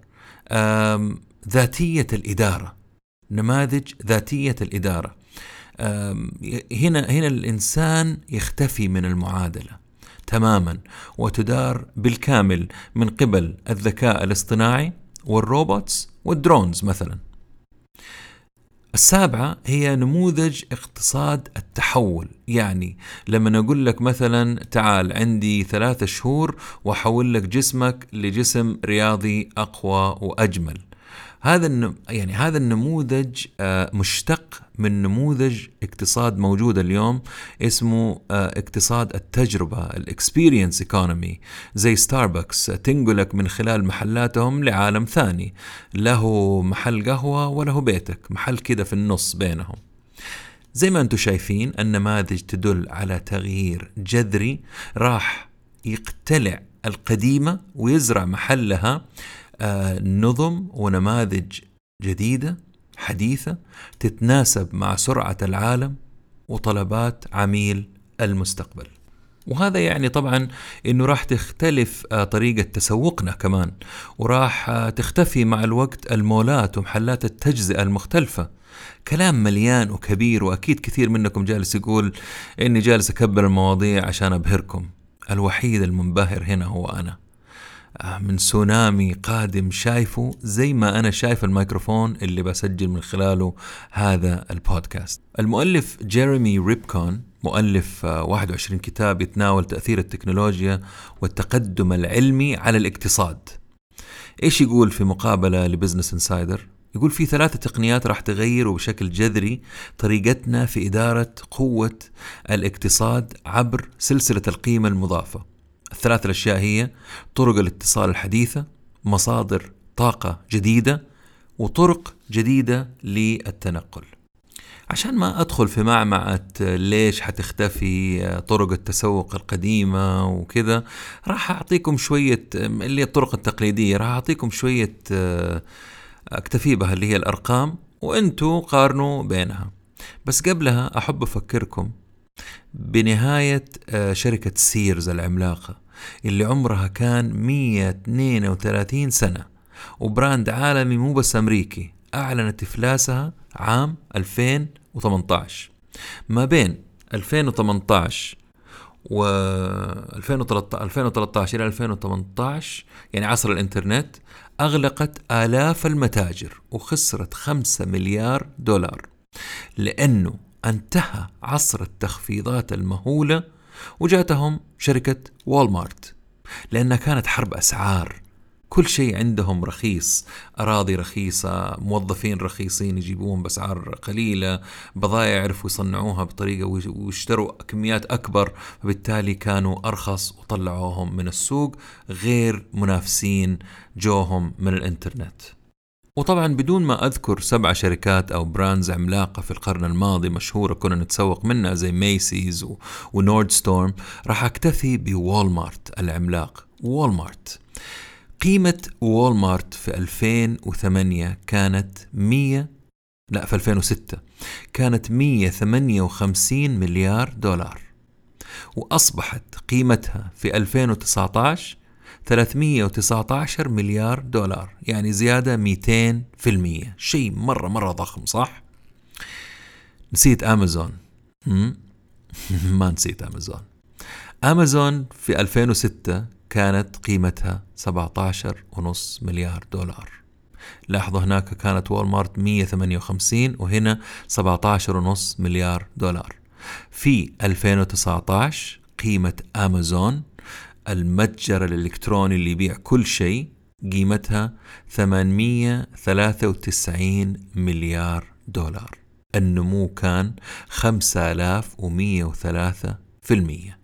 ذاتية الإدارة نماذج ذاتية الإدارة. هنا هنا الإنسان يختفي من المعادلة تماما وتدار بالكامل من قبل الذكاء الاصطناعي وال robots وال drones مثلا. السابعة هي نموذج اقتصاد التحول يعني لما أقول لك مثلا تعال عندي ثلاثة شهور وأحول لك جسمك لجسم رياضي أقوى وأجمل هذا يعني هذا النموذج آه، مشتق من نموذج اقتصاد موجود اليوم اسمه آه، اقتصاد التجربة ال experience economy زي ستاربكس تنقلك من خلال محلاتهم لعالم ثاني. له محل قهوة وله بيتك محل كده في النص بينهم. زي ما أنتم شايفين النماذج تدل على تغيير جذري راح يقتلع القديمة ويزرع محلها نظم ونماذج جديدة حديثة تتناسب مع سرعة العالم وطلبات عميل المستقبل. وهذا يعني طبعا إنه راح تختلف آه، طريقة تسوقنا كمان وراح آه، تختفي مع الوقت المولات ومحلات التجزئة المختلفة. كلام مليان وكبير وأكيد كثير منكم جالس يقول إني جالس أكبر المواضيع عشان أبهركم. الوحيد المنبهر هنا هو أنا. آه، من سونامي قادم شايفه زي ما أنا شايف الميكروفون اللي بسجل من خلاله هذا البودكاست. المؤلف جيريمي ريفكن مؤلف 21 آه، كتاب يتناول تأثير التكنولوجيا والتقدم العلمي على الاقتصاد. إيش يقول في مقابلة ل Business Insider يقول في ثلاثة تقنيات راح تغير بشكل جذري طريقتنا في إدارة قوة الاقتصاد عبر سلسلة القيمة المضافة. الثلاث الأشياء هي طرق الاتصال الحديثة مصادر طاقة جديدة وطرق جديدة للتنقل. عشان ما أدخل في معمعة ليش حتختفي طرق التسوق القديمة وكذا راح أعطيكم شوية اللي الطرق التقليدية راح أعطيكم شوية أكتفي بها اللي هي الأرقام وأنتوا قارنوا بينها. بس قبلها أحب أفكركم بنهاية شركة سيرز العملاقة اللي عمرها كان 132 سنة. و brand عالمي مو بس أمريكي أعلنت إفلاسها عام 2018 ما بين 2018 و 2013 إلى 2018 يعني عصر الإنترنت أغلقت آلاف المتاجر وخسرت 5 مليار دولار. لأنه انتهى عصر التخفيضات المهولة وجاتهم شركة والمارت لأنها كانت حرب أسعار. كل شيء عندهم رخيص أراضي رخيصة موظفين رخيصين يجيبوهم بأسعار قليلة بضائع يعرفوا يصنعوها بطريقة ويشتروا كميات أكبر فبالتالي كانوا أرخص وطلعوهم من السوق غير منافسين جوهم من الإنترنت. وطبعا بدون ما أذكر سبع شركات أو brands عملاقة في القرن الماضي مشهورة كنا نتسوق منها زي ميسيز ونوردستورم راح أكتفي بوالمارت العملاق. والمارت قيمة والمارت في 2008 كانت 100 لا في 2006 كانت 158 مليار دولار. وأصبحت قيمتها في 2019 319 مليار دولار يعني زيادة 200% شيء مرة مرة ضخم صح؟ نسيت أمازون ما نسيت أمازون أمازون في 2006 كانت قيمتها 17.5 مليار دولار. لاحظوا هناك كانت وول مارت 158 وهنا 17.5 مليار دولار. في 2019 قيمة أمازون المتجر الإلكتروني اللي يبيع كل شيء قيمتها 893 مليار دولار. النمو كان 5103 في المية.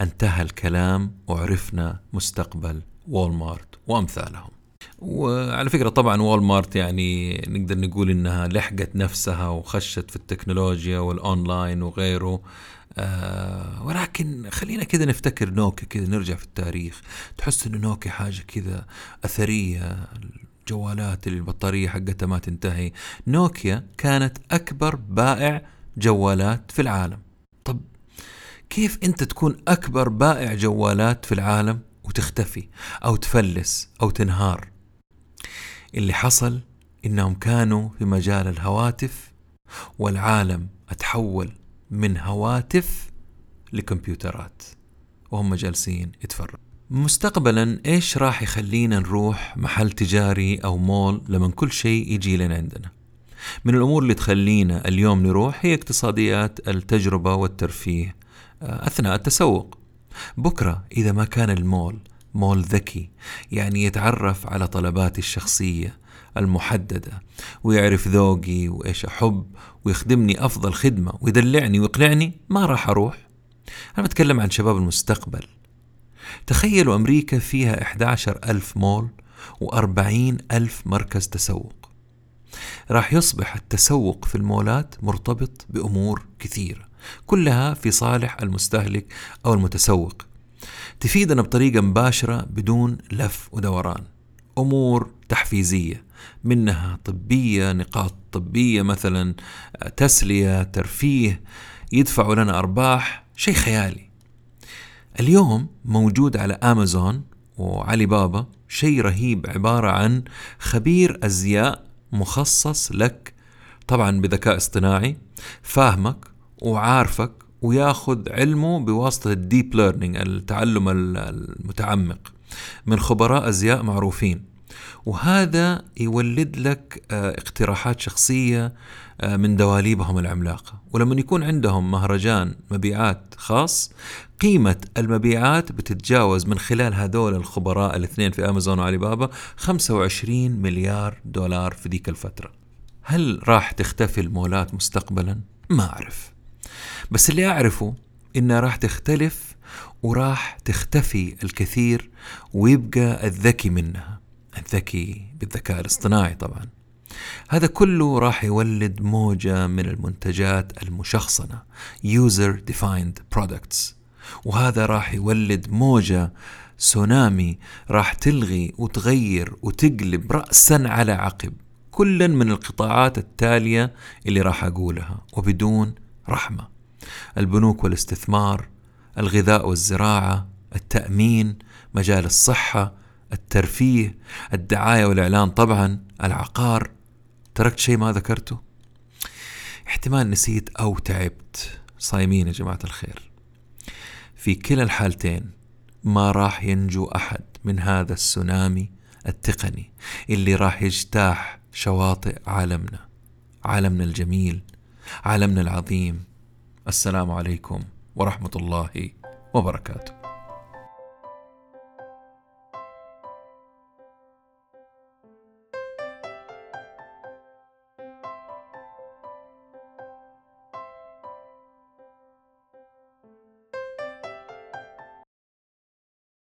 انتهى الكلام وعرفنا مستقبل وولمارت وأمثالهم. وعلى فكرة طبعا وولمارت يعني نقدر نقول إنها لحقت نفسها وخشت في التكنولوجيا والأونلاين وغيره. آه ولكن خلينا كذا نفتكر نوكيا كذا نرجع في التاريخ. تحس إنه نوكيا حاجة كذا أثرية الجوالات البطارية حقتها ما تنتهي. نوكيا كانت أكبر بائع جوالات في العالم. طب كيف أنت تكون أكبر بائع جوالات في العالم وتختفي أو تفلس أو تنهار؟ اللي حصل إنهم كانوا في مجال الهواتف والعالم أتحول من هواتف لكمبيوترات وهم جالسين يتفرجوا. مستقبلا إيش راح يخلينا نروح محل تجاري أو مول لما كل شيء يجي لنا عندنا؟ من الأمور اللي تخلينا اليوم نروح هي اقتصاديات التجربة والترفيه آه، أثناء التسوق. بكرة إذا ما كان المول مول ذكي يعني يتعرف على طلباتي الشخصية المحددة ويعرف ذوقي وإيش أحب ويخدمني أفضل خدمة ويدلعني ويقنعني ما راح أروح. أنا بتكلم عن شباب المستقبل. تخيلوا أمريكا فيها 11 ألف مول و40 ألف مركز تسوق. راح يصبح التسوق في المولات مرتبط بأمور كثيرة كلها في صالح المستهلك أو المتسوق. تفيدنا بطريقة مباشرة بدون لف ودوران. أمور تحفيزية منها طبية نقاط طبية مثلا تسلية ترفيه يدفعوا لنا أرباح شيء خيالي. اليوم موجود على أمازون وعلي بابا شيء رهيب عبارة عن خبير أزياء مخصص لك طبعا بذكاء اصطناعي فاهمك وعارفك وياخذ علمه بواسطة ال deep learning التعلم المتعمق من خبراء أزياء معروفين. وهذا يولد لك آه، اقتراحات شخصية آه، من دواليبهم العملاقة. ولما يكون عندهم مهرجان مبيعات خاص قيمة المبيعات بتتجاوز من خلال هذول الخبراء الاثنين في أمازون وعلي بابا 25 مليار دولار في ذيك الفترة. هل راح تختفي المولات مستقبلا؟ ما أعرف. بس اللي أعرفه إنها راح تختلف وراح تختفي الكثير ويبقى الذكي منها. الذكي بالذكاء الاصطناعي طبعا. هذا كله راح يولد موجة من المنتجات المشخصنة User Defined Products. وهذا راح يولد موجة سونامي راح تلغي وتغير وتقلب رأسا على عقب كلا من القطاعات التالية اللي راح أقولها وبدون رحمة. البنوك والاستثمار الغذاء والزراعة التأمين مجال الصحة الترفيه الدعاية والإعلان. طبعا العقار تركت شيء ما ذكرته؟ احتمال نسيت أو تعبت. صايمين يا جماعة الخير. في كلا الحالتين ما راح ينجو أحد من هذا السونامي التقني اللي راح يجتاح شواطئ عالمنا عالمنا الجميل عالمنا العظيم. السلام عليكم ورحمة الله وبركاته.